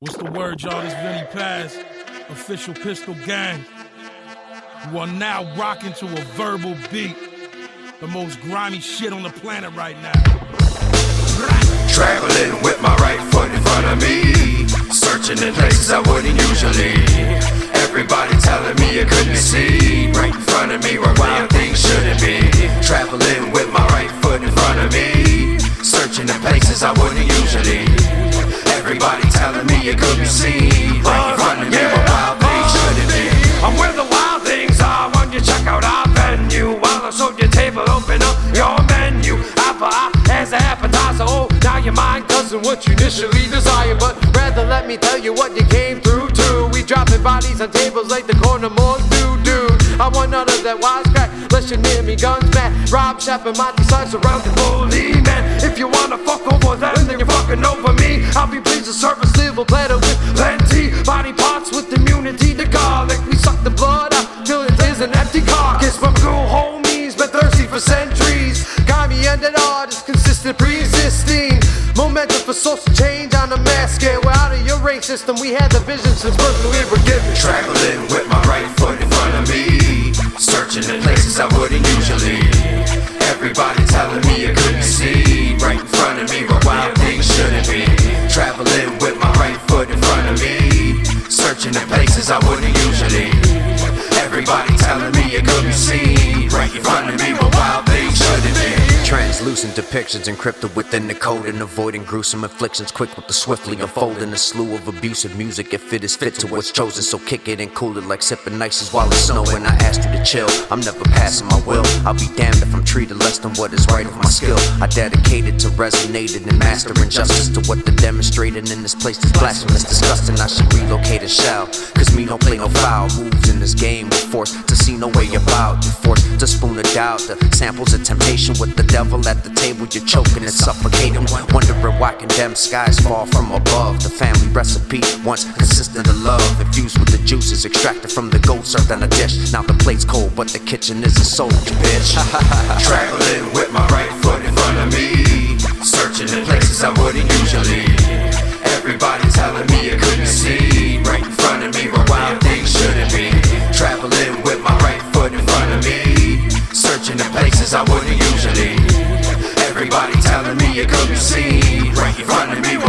What's the word, y'all? This Vinnie Paz, official pistol gang. You are now rocking to a verbal beat. The most grimy shit on the planet right now. Traveling with my right foot in front of me. Searching in places I wouldn't usually. Everybody telling me I couldn't see. Right in front of me where wild things shouldn't be. Traveling with my right foot in front of me. Searching in places I wouldn't what you initially desire, but Rather let me tell you what you came through to. We dropping bodies on tables like the corner more do dude. I want none of that wisecrack. Unless you're near me, guns back. Rob Shep and Sykes around the bully man. If you wanna fuck over them, then you're fucking over me. I'll be pleased to serve a silver platter with plenty body parts with immunity to garlic. We suck the blood out till it is an empty carcass from cool for social change on a mass scale. We're out of your rank system. We had the vision since birth, and we were given. Traveling with my right foot in front of me. Searching in places I wouldn't usually. Everybody telling me I couldn't see. Right in front of me where wild things shouldn't be. Traveling with my right foot in front of me. Searching in places I wouldn't usually. Everybody telling me it couldn't see. Right in front of me Translucent depictions encrypted within the code and avoiding gruesome afflictions. Quick with the swiftly unfolding a slew of abusive music if it is fit to what's chosen. So kick it and cool it like sipping ices while it's snowing. I asked you to chill, I'm never passing my will. I'll be damned if I'm treated less than what is right of my skill. I dedicated to resonating and mastering justice to what the demonstrated in this place is blasphemous, disgusting. I should relocate a shell, cause me don't play no foul moves in this game. We're forced to see no way about. You're forced to spoon a doubt. The samples of temptation with the devil devil at the table, you're choking and suffocating. Wondering why condemned skies fall from above. The family recipe once consisted of love, infused with the juices extracted from the goat served on a dish. Now the plate's cold, but the kitchen is a soldier, bitch. Traveling with my right foot in front of me, searching in places I wouldn't usually. Everybody telling me it couldn't see right in front of me where wild things shouldn't be. Traveling with my right foot in front of me, searching in places I wouldn't you could be seen right in front of me.